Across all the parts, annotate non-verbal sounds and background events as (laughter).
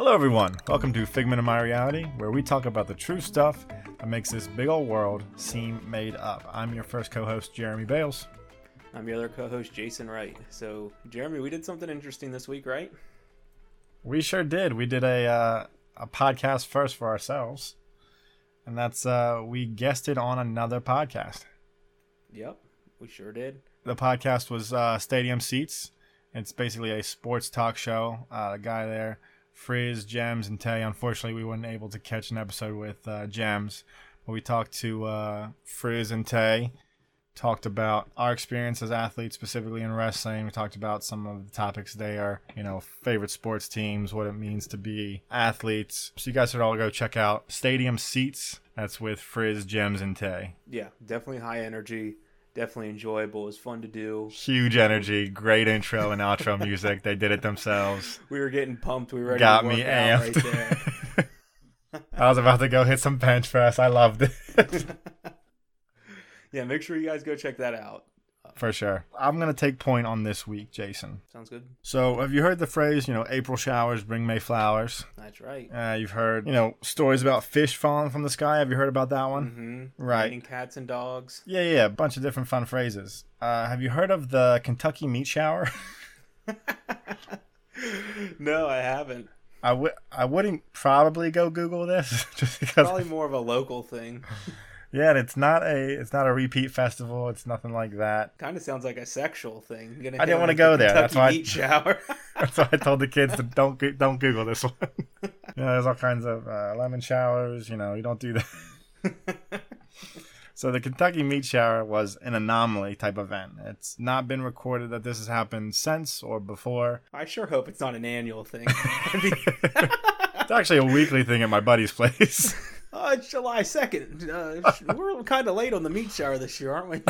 Hello, everyone. Welcome to Figment of My Reality, where we talk about the true stuff that makes this big old world seem made up. I'm your first co host, Jeremy Bales. I'm your other co-host, Jason Wright. So, Jeremy, we did something interesting this week, right? We sure did. We did a, uh, a podcast first for ourselves, and that's uh, we guested on another podcast. Yep, we sure did. The podcast was uh, Stadium Seats. It's basically a sports talk show. Uh, the guy there, Frizz, Gems, and Tay. Unfortunately, we weren't able to catch an episode with uh, Gems, but we talked to uh, Frizz and Tay. Talked about our experience as athletes, specifically in wrestling. We talked about some of the topics they are, you know, favorite sports teams, what it means to be athletes. So you guys should all go check out Stadium Seats. That's with Frizz, Gems, and Tay. Yeah, definitely high energy, definitely enjoyable. It was fun to do. Huge energy, great intro and outro music. They did it themselves. We were getting pumped. We were ready Got to me amped. right there. (laughs) I was about to go hit some bench press. I loved it. (laughs) yeah, make sure you guys go check that out. For sure. I'm going to take point on this week, Jason. Sounds good. So, have you heard the phrase, you know, April showers bring May flowers? That's right. Uh, you've heard, you know, stories about fish falling from the sky. Have you heard about that one? Mm-hmm. Right. Eating cats and dogs. Yeah, yeah, a bunch of different fun phrases. Uh, have you heard of the Kentucky meat shower? (laughs) no, I haven't. I would I wouldn't probably go Google this (laughs) just because Probably more of a local thing. (laughs) yeah, and it's not a it's not a repeat festival. It's nothing like that. kind of sounds like a sexual thing. I didn't wanna go the there. That's why I- meat (laughs) shower. That's why I told the kids to (laughs) don't go- don't Google this one. (laughs) yeah, there's all kinds of uh, lemon showers. You know, you don't do that. so the Kentucky meat shower was an anomaly type event. It's not been recorded that this has happened since or before. I sure hope it's not an annual thing. It's actually a weekly thing at my buddy's place. Oh, it's July 2nd. Uh, (laughs) we're kind of late on the meat shower this year, aren't we?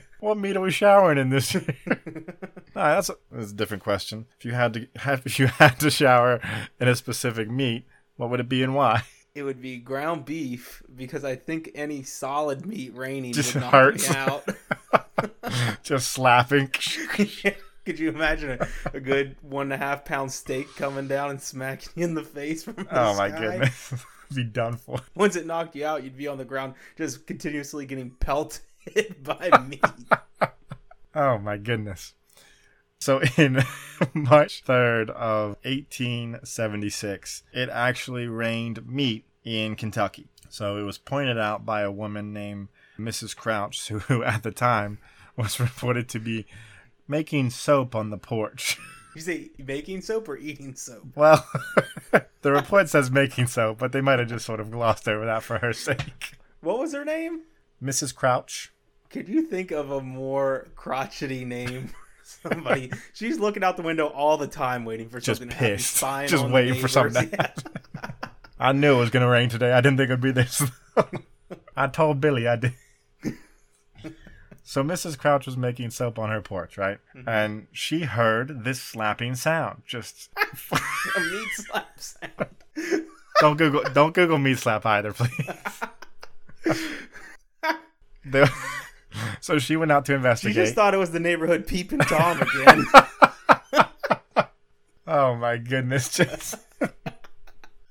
(laughs) what meat are we showering in this year? (laughs) Nah, that's, a, that's a different question. If you had to have, if you had to shower in a specific meat, what would it be and why? It would be ground beef because I think any solid meat raining Just would knock hurts. me out. Just slapping. Could you imagine a, a good one and a half pound steak coming down and smacking you in the face from the Oh my sky? goodness. (laughs) be done for. Once it knocked you out, you'd be on the ground just continuously getting pelted (laughs) by (laughs) meat. Oh my goodness. So in March 3rd of 1876, it actually rained meat in Kentucky. So it was pointed out by a woman named Mrs. Crouch, who at the time was reported to be making soap on the porch. You say making soap or eating soap? Well, (laughs) the report says making soap, but they might have just sort of glossed over that for her (laughs) sake. What was her name? Mrs. Crouch. Could you think of a more crotchety name? (laughs) Somebody, she's looking out the window all the time, waiting for Just something to happen, pissed. Just waiting for something to neighbors. I knew it was going to rain today. I didn't think it'd be this. I told Billy I did. So Mrs. Crouch was making soap on her porch, right? Mm-hmm. And she heard this slapping sound. Just (laughs) a meat slap sound. don't Google don't Google meat slap either, please. (laughs) So she went out to investigate. She just thought it was the neighborhood peeping tom again. (laughs) oh my goodness! Just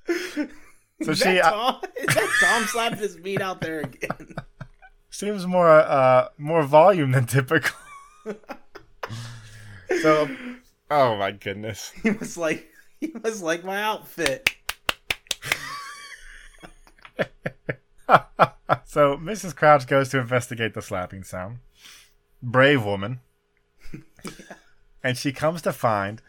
so she that uh, Tom? Is that Tom slapping his meat out there again? Seems more uh more volume than typical. (laughs) so, oh my goodness. (laughs) He was like, he was like my outfit. (laughs) so Mrs. Crouch goes to investigate the slapping sound. Brave woman. and she comes to find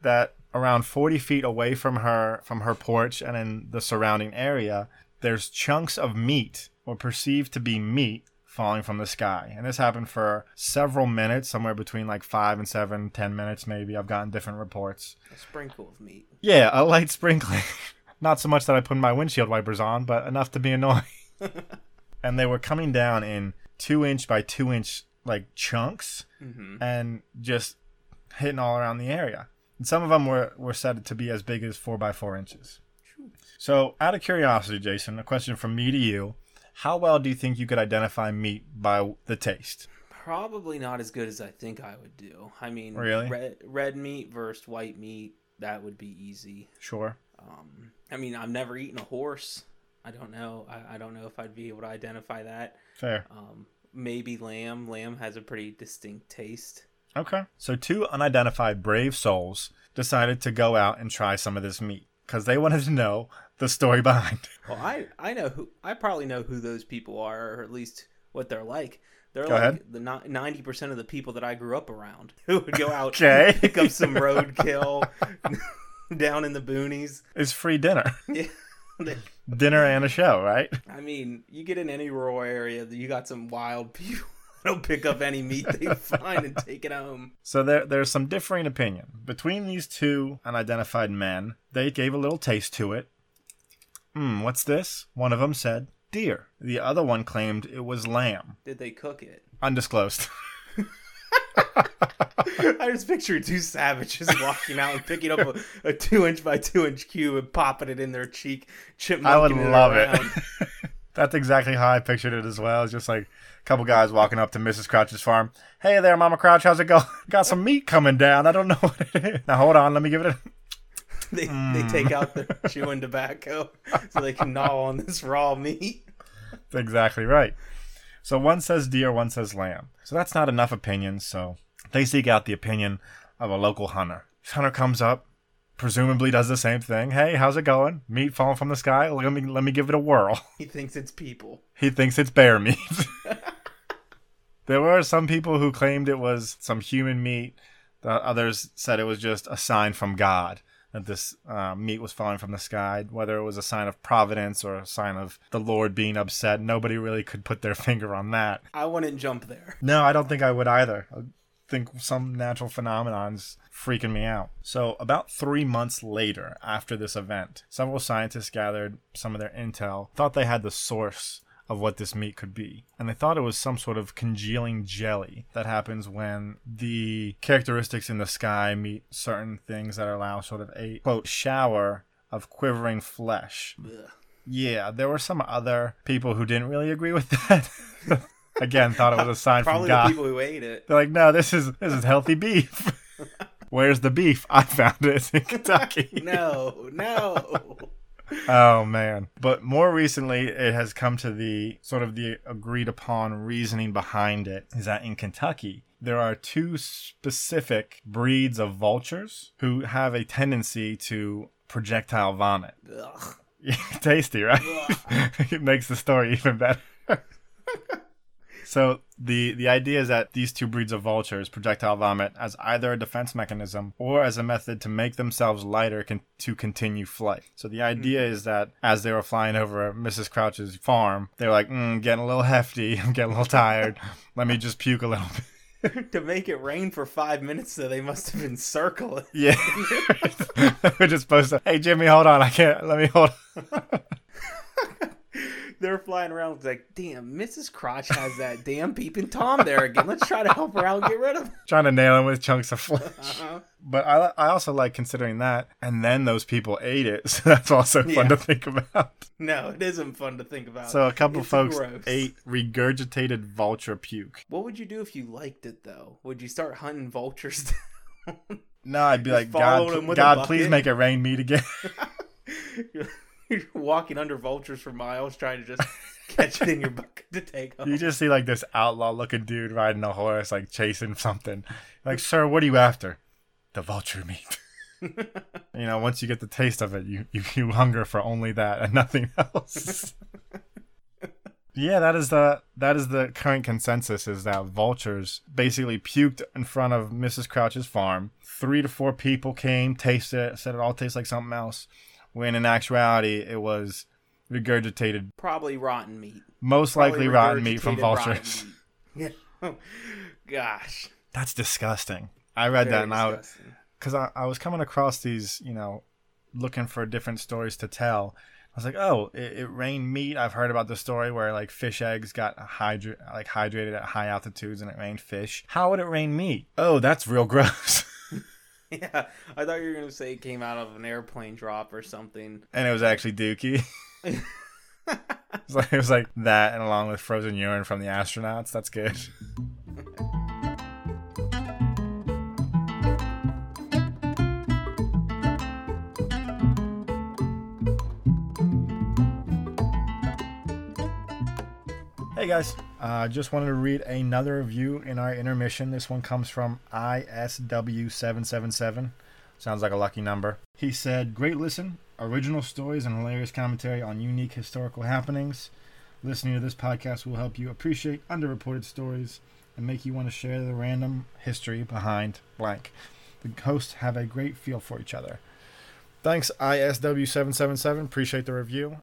that around 40 feet away from her from her porch and in the surrounding area, there's chunks of meat or perceived to be meat falling from the sky. And this happened for several minutes, somewhere between like five and seven, ten minutes maybe. I've gotten different reports. A sprinkle of meat. Yeah, a light sprinkling. (laughs) Not so much that I put my windshield wipers on, but enough to be annoying. (laughs) and they were coming down in two inch by two inch like chunks hmm and just hitting all around the area. And some of them were, were said to be as big as four by four inches. So, out of curiosity, Jason, a question from me to you: How well do you think you could identify meat by the taste? Probably not as good as I think I would do. I mean, Really? red, red meat versus white meat. that would be easy. Sure. Um, I mean, I've never eaten a horse. I don't know. I, I don't know if I'd be able to identify that. Fair. Um, maybe lamb. Lamb has a pretty distinct taste. Okay. So two unidentified brave souls decided to go out and try some of this meat because they wanted to know the story behind. Well, I I know who. I probably know who those people are, or at least what they're like. They're Go like ahead. the ninety percent of the people that I grew up around (laughs) who would go out Okay. pick up some roadkill (laughs) (laughs) down in the boonies. It's free dinner. Yeah. Dinner and a show, right? I mean, you get in any rural area, you got some wild people. (laughs) They'll pick up any meat they (laughs) find and take it home. So there, there's some differing opinion between these two unidentified men. They gave a little taste to it. Hmm, what's this? One of them said deer. The other one claimed it was lamb. Did they cook it? Undisclosed. (laughs) I just picture two savages walking out and picking up a, a two inch by two inch cube and popping it in their cheek, chipmunk. I would love it. That's exactly how I pictured it as well. It's just like a couple guys walking up to Mrs. Crouch's farm. Hey there, Mama Crouch, how's it going? (laughs) Got some meat coming down. I don't know what it is. Now hold on, let me give it a. (laughs) They, Mm. they take out their chewing tobacco so they can gnaw on this raw meat. That's exactly right. So one says deer, one says lamb. So that's not enough opinions. So they seek out the opinion of a local hunter. This hunter comes up, presumably does the same thing. Hey, how's it going? Meat falling from the sky? Let me let me give it a whirl. (laughs) He thinks it's people. He thinks it's bear meat. (laughs) there were some people who claimed it was some human meat. The others said it was just a sign from God that this uh, meat was falling from the sky. Whether it was a sign of providence or a sign of the Lord being upset, nobody really could put their (laughs) finger on that. I wouldn't jump there. No, I don't think I would either. Think some natural phenomenon's freaking me out. So, about three months later, after this event, several scientists gathered some of their intel, thought they had the source of what this meat could be. And they thought it was some sort of congealing jelly that happens when the characteristics in the sky meet certain things that allow sort of a quote shower of quivering flesh. Ugh. Yeah, there were some other people who didn't really agree with (laughs) that. Again, thought it was a sign Probably from the God. people who ate it. They're like, no, this is this is healthy beef. (laughs) Where's the beef? I found it in Kentucky. (laughs) No, no. Oh man. But more recently it has come to the sort of the agreed upon reasoning behind it is that in Kentucky there are two specific breeds of vultures who have a tendency to projectile vomit. Ugh. (laughs) Tasty, right? it makes the story even better. So the the idea is that these two breeds of vultures projectile vomit as either a defense mechanism or as a method to make themselves lighter con- to continue flight. So the idea is that as they were flying over Mrs. Crouch's farm, they were like, mm, "Getting a little hefty. (laughs) I'm getting a little tired. Let me just puke a little bit." (laughs) to make it rain for five minutes, so they must have been circling. Yeah, (laughs) we're just supposed to. Hey Jimmy, hold on. I can't. Let me hold. They're flying around it's like, damn, Mrs. Crotch has that damn peeping Tom there again. Let's try to help her out and get rid of him. Trying to nail him with chunks of flesh. Uh-huh. But I, I also like considering that, and then those people ate it, (laughs) so that's also fun Yeah. to think about. No, it isn't fun to think about. So a couple It's folks gross. ate regurgitated vulture puke. What would you do if you liked it though? Would you start hunting vultures? (laughs) down? No, I'd be Just like, God, them with a God, please make it rain meat again. (laughs) (laughs) You're walking under vultures for miles, trying to just catch it in your bucket to take home. you just see like this outlaw-looking dude riding a horse, like chasing something. Like, sir, what are you after? The vulture meat. (laughs) you know, once you get the taste of it, you, you, you hunger for only that and nothing else. yeah, that is the that is the current consensus is that vultures basically puked in front of Mrs. Crouch's farm. Three to four people came, tasted it, said it all tastes like something else. When in actuality it was regurgitated, Probably rotten meat. most likely rotten meat from vultures. meat. Yeah. (laughs) Gosh. That's disgusting. I read that Very and I, because I, I was coming across these, you know, looking for different stories to tell. I was like, oh, it, it rained meat. I've heard about the story where like fish eggs got hydra- like hydrated at high altitudes and it rained fish. How would it rain meat? Oh, that's real (laughs) gross. (laughs) Yeah, I thought you were gonna say it came out of an airplane drop or something. and it was actually Dookie. (laughs) (laughs) it, was like, it was like that, and along with frozen urine from the astronauts. That's good. Guys. Uh, just wanted to read another review in our intermission. This one comes from ISW777. Sounds like a lucky number. He said, Great listen, original stories, and hilarious commentary on unique historical happenings. Listening to this podcast will help you appreciate underreported stories and make you want to share the random history behind blank. The hosts have a great feel for each other. Thanks, ISW777. Appreciate the review.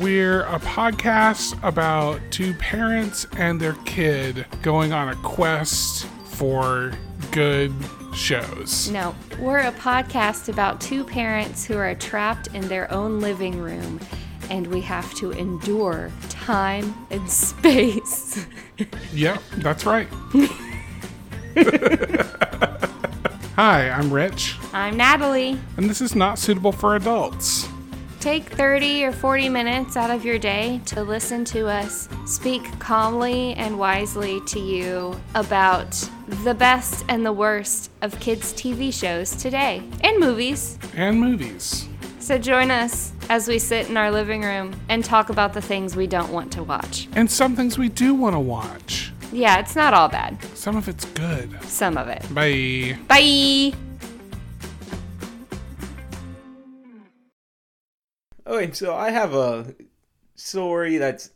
We're a podcast about two parents and their kid going on a quest for good shows. No, we're a podcast about two parents who are trapped in their own living room and we have to endure time and space. (laughs) Yep, that's right. (laughs) (laughs) Hi, I'm Rich, I'm Natalie. and this is not suitable for adults. Take 30 or 40 minutes out of your day to listen to us speak calmly and wisely to you about the best and the worst of kids' TV shows today and movies. And movies. So join us as we sit in our living room and talk about the things we don't want to watch. And some things we do want to watch. Yeah, it's not all bad. Some of it's good. Some of it. Bye. Bye. Okay, so I have a story that's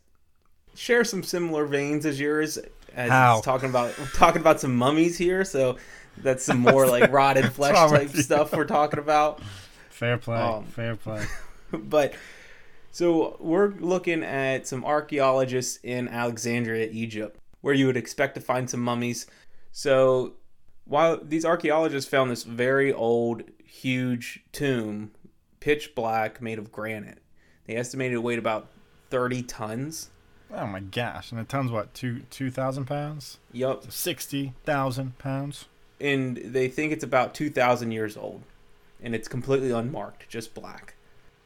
shares some similar veins as yours. As How? talking about talking about some mummies here, so that's some more (laughs) like rotted flesh type stuff we're talking about. Fair play. Um, fair play. (laughs) but so we're looking at some archaeologists in Alexandria, Egypt, where you would expect to find some mummies. So while these archaeologists found this very old, huge tomb, pitch black, made of granite, they estimated it weighed about 30 tons. Oh my gosh. And a ton's what, two two thousand pounds? Yup. Sixty thousand pounds? And they think it's about 2,000 years old. And it's completely unmarked, just black.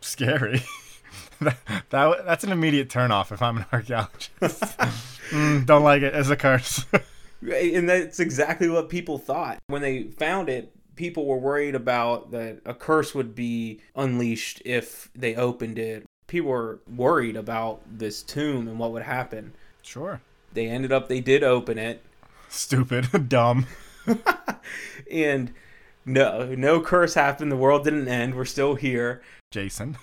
Scary. (laughs) that, that that's an immediate turnoff if I'm an archaeologist. (laughs) mm, don't like it. It's a curse. (laughs) And that's exactly what people thought. When they found it, people were worried about that a curse would be unleashed if they opened it. People were worried about this tomb and what would happen. sure. They ended up, they did open it, Stupid. (laughs) Dumb. (laughs) and no, no curse happened. The world didn't end. We're still here. Jason.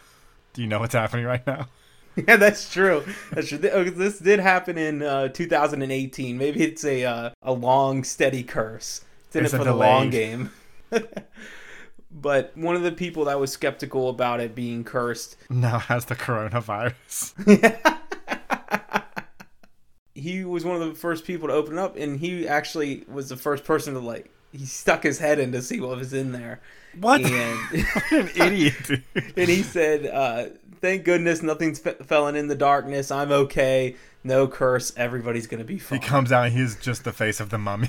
(laughs) Do you know what's happening right now? Yeah, that's true. That's true. Oh, This did happen in uh, 2018. Maybe it's a uh, a long, steady curse. It's in It's it a for the long game. (laughs) but one of the people that was skeptical about it being cursed, Now has the coronavirus. (laughs) (laughs) he was one of the first people to open up, and he actually was the first person to like. He stuck his head in to see what was in there, What? and What an idiot. dude. and he said, uh, "Thank goodness nothing's fe- fallen in the darkness. I'm okay. No curse. Everybody's gonna be fine." He comes out he's just the face of the mummy.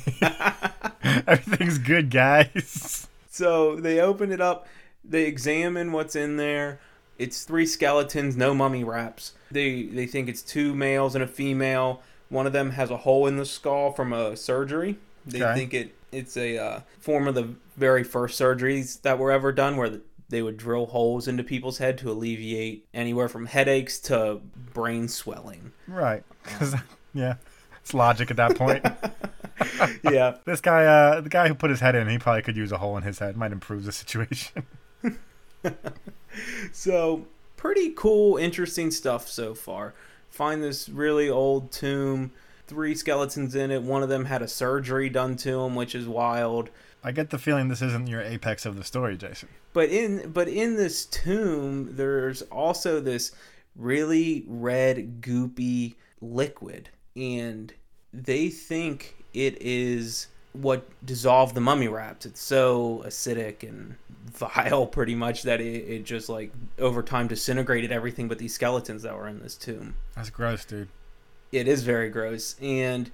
(laughs) Everything's good, guys. (laughs) So they open it up, they examine what's in there. It's three skeletons, no mummy wraps. They they think it's two males and a female. One of them has a hole in the skull from a surgery. They Okay. think it it's a uh, form of the very first surgeries that were ever done, where they would drill holes into people's head to alleviate anywhere from headaches to brain swelling. Right. (laughs) 'Cause, yeah. It's logic at that point. (laughs) yeah, this guy, uh, the guy who put his head in, he probably could use a hole in his head. Might improve the situation. (laughs) So, pretty cool, interesting stuff so far. Find this really old tomb, three skeletons in it. One of them had a surgery done to him, which is wild. I get the feeling this isn't your apex of the story, Jason. But in but in this tomb, there's also this really red goopy liquid, and they think it is what dissolved the mummy wraps. It's so acidic and vile, (laughs) pretty much, that it, it just like over time disintegrated everything but these skeletons that were in this tomb. That's gross, dude. It is very gross, and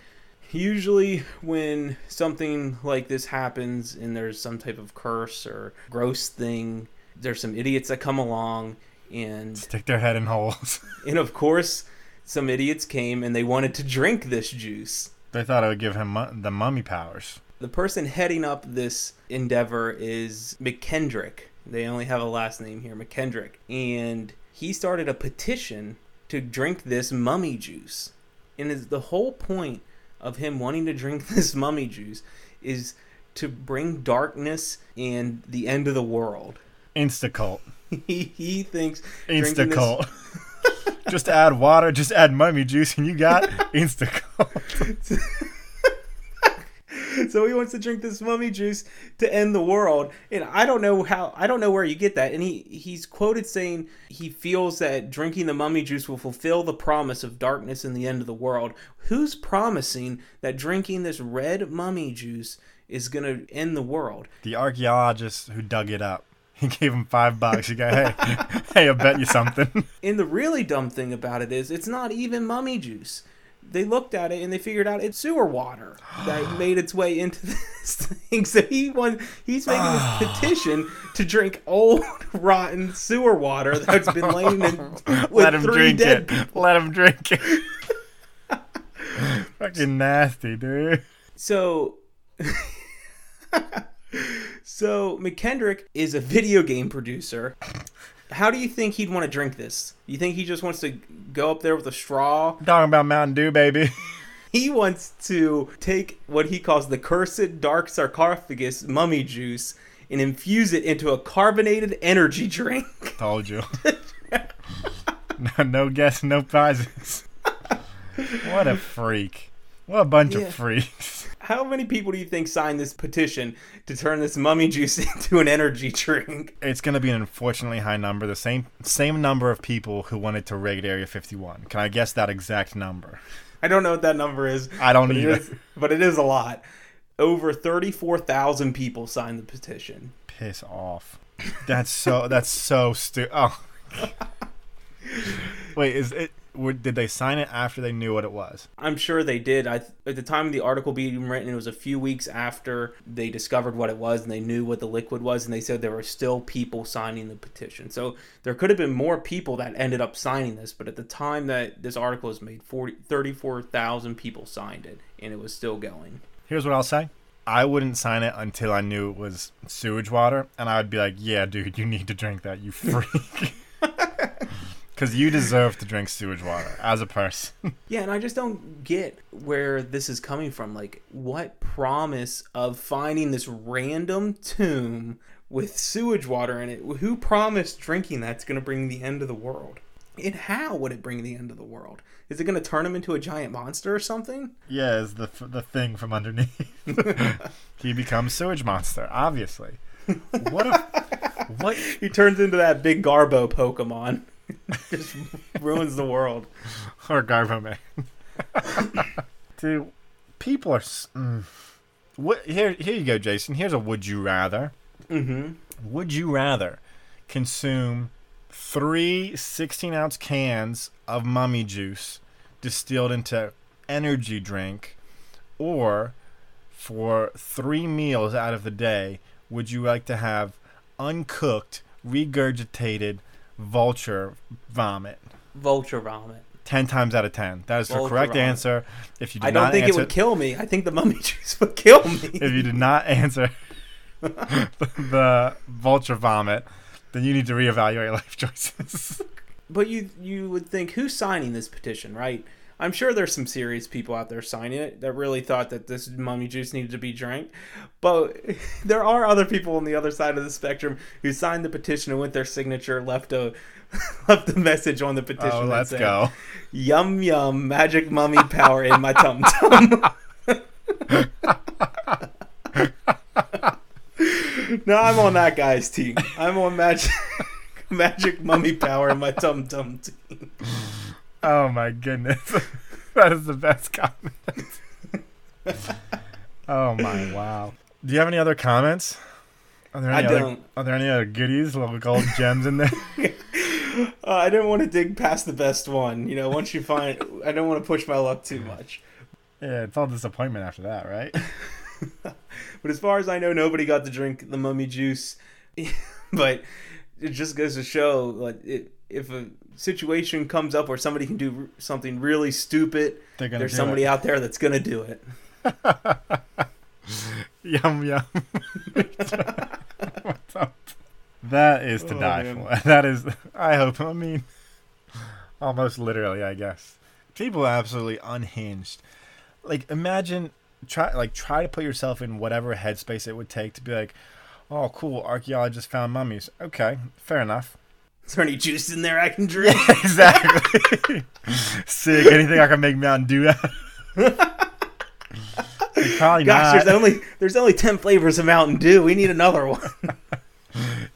usually when something like this happens and there's some type of curse or gross thing, there's some idiots that come along and Stick their head in holes. (laughs) and of course some idiots came and they wanted to drink this juice. They thought it would give him mu- the mummy powers. The person heading up this endeavor is McKendrick. They only have a last name here, McKendrick. And he started a petition to drink this mummy juice. And is the whole point of him wanting to drink (laughs) this mummy juice is to bring darkness and the end of the world. Instacult. (laughs) He, he thinks Instacult. (laughs) just add water, just add mummy juice, and you got (laughs) Instacult. so he wants to drink this mummy juice to end the world and i don't know how i don't know where you get that and he he's quoted saying he feels that drinking the mummy juice will fulfill the promise of darkness and the end of the world who's promising that drinking this red mummy juice is going to end the world The archaeologist who dug it up. (laughs) He gave him five bucks. You go, hey, (laughs) hey, I bet you something. (laughs) and the really dumb thing about it is it's not even mummy juice they looked at it and they figured out it's sewer water that (gasps) made its way into this thing. So he won. He's making this (sighs) petition to drink old, rotten sewer water that's been laying in with Let him three drink dead it. people. Let him drink it. Fucking nasty, dude. So, so McKendrick is a video game producer. How do you think he'd want to drink this? You think he just wants to go up there with a straw Talking about Mountain Dew, baby. (laughs) he wants to take what he calls the cursed dark sarcophagus mummy juice and infuse it into a carbonated energy drink. (laughs) Told you. no, no guess, no prizes. What a freak. What a bunch Yeah. of freaks. How many people do you think signed this petition to turn this mummy juice (laughs) into an energy drink? It's going to be an unfortunately high number. The same same number of people who wanted to raid Area 51. Can I guess that exact number? I don't know what that number is. I don't but either. is, but it is a lot. Over 34,000 people signed the petition. Piss off. That's so. That's so stupid. Oh. (laughs) Wait, is it? Were, did they sign it after they knew what it was? I'm sure they did. I at the time of the article being written, it was a few weeks after they discovered what it was and they knew what the liquid was, and they said there were still people signing the petition. So there could have been more people that ended up signing this, but at the time that this article was made, 40, 34,000 people signed it, and it was still going. Here's what I'll say. I wouldn't sign it until I knew it was sewage water, and I would be like, "Yeah, dude, you need to drink that, you (laughs) freak." Because you deserve to drink sewage water as a person. (laughs) Yeah, and I just don't get where this is coming from. Like, what promise of finding this random tomb with sewage water in it? Who promised drinking that's going to bring the end of the world? And how would it bring the end of the world? Is it going to turn him into a giant monster or something? yeah, is the the thing from underneath. (laughs) he becomes sewage monster, obviously. What a (laughs) what He turns into that big Garbo Pokemon. (laughs) just ruins the world. or Garbo Man. Dude, people are. Mm. What here? Here you go, Jason. Here's a would you rather. Mm-hmm. Would you rather consume three 16 ounce cans of mummy juice distilled into energy drink, or for three meals out of the day, would you like to have uncooked, regurgitated vulture vomit? Vulture vomit. 10 times out of 10. That is the correct vomit. answer. If you did I don't think it would kill me. I think the mummy (laughs) juice would kill me. (laughs) if you did not answer (laughs) the vulture vomit, then you need to reevaluate life choices. But you you would think who's signing this petition, right? I'm sure there's some serious people out there signing it that really thought that this mummy juice needed to be drank. But (laughs) there are other people on the other side of the spectrum who signed the petition and with their signature left a (laughs) left a message on the petition. oh, let's said, go. Yum yum, magic mummy power in my tum tum. (laughs) no, I'm on that guy's team. I'm on magic magic mummy power in my tum tum team. Oh my goodness. (laughs) that is the best comment. (laughs) oh my wow. Do you have any other comments? Are there I any other, don't. Are there any other goodies, little gold gems in there? (laughs) Uh, I didn't want to dig past the best one. You know, once you find, I don't want to push my luck too much. yeah, it's all disappointment after that, right? But as far as I know, nobody got to drink the mummy juice. but it just goes to show, like, it, if a situation comes up where somebody can do something really stupid, They're gonna there's somebody it. out there that's gonna do it. (laughs) Yum yum. What's up? That is to Oh, die man. for. (laughs) That is. I hope. I mean, Almost literally, I guess. People are absolutely unhinged. Like imagine try like try to put yourself in whatever headspace it would take to be like, "Oh, cool, archaeologists found mummies." Okay, fair enough. Is there any juice in there I can (laughs) drink? exactly. (laughs) Sick. Anything I can make Mountain Dew out (laughs) Probably Gosh, not. there's only there's only ten flavors of Mountain Dew. We need another one.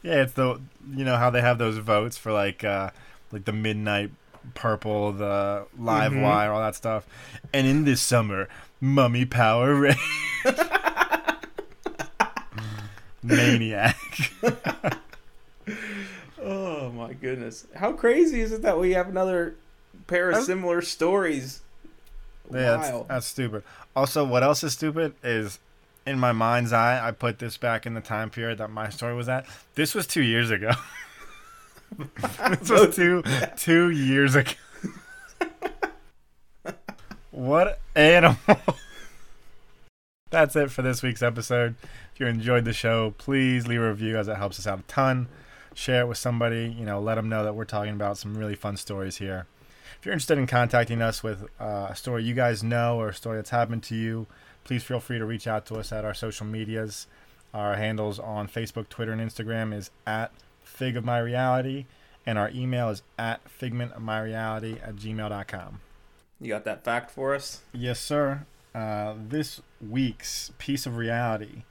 Yeah, it's the you know how they have those votes for like uh like the midnight purple, the live Mhm. wire, all that stuff. And in this summer, mummy power. Maniac. Oh my goodness! How crazy is it that we have another pair of similar stories? Yeah, that's, that's stupid. Also, what else is stupid is in my mind's eye, I put this back in the time period that my story was at. This was two years ago. (laughs) this was two two years ago. what animal? (laughs) That's it for this week's episode. If you enjoyed the show, please leave a review as it helps us out a ton. Share it with somebody, you know, let them know that we're talking about some really fun stories here. If you're interested in contacting us with uh, a story you guys know or a story that's happened to you, please feel free to reach out to us at our social medias. Our handles on Facebook, Twitter, and Instagram is at Fig of My Reality, and our email is at figmentofmyreality at gmail.com. You got that fact for us? Yes, sir. Uh, this week's piece of reality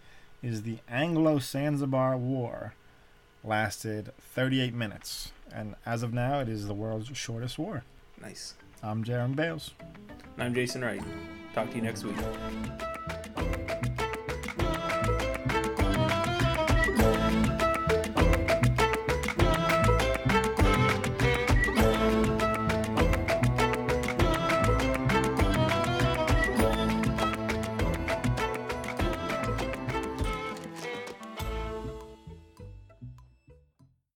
is the Anglo Zanzibar War. Lasted 38 minutes, and as of now, it is the world's shortest war. Nice. I'm Jaron Bales. And I'm Jason Wright. Talk to you next week.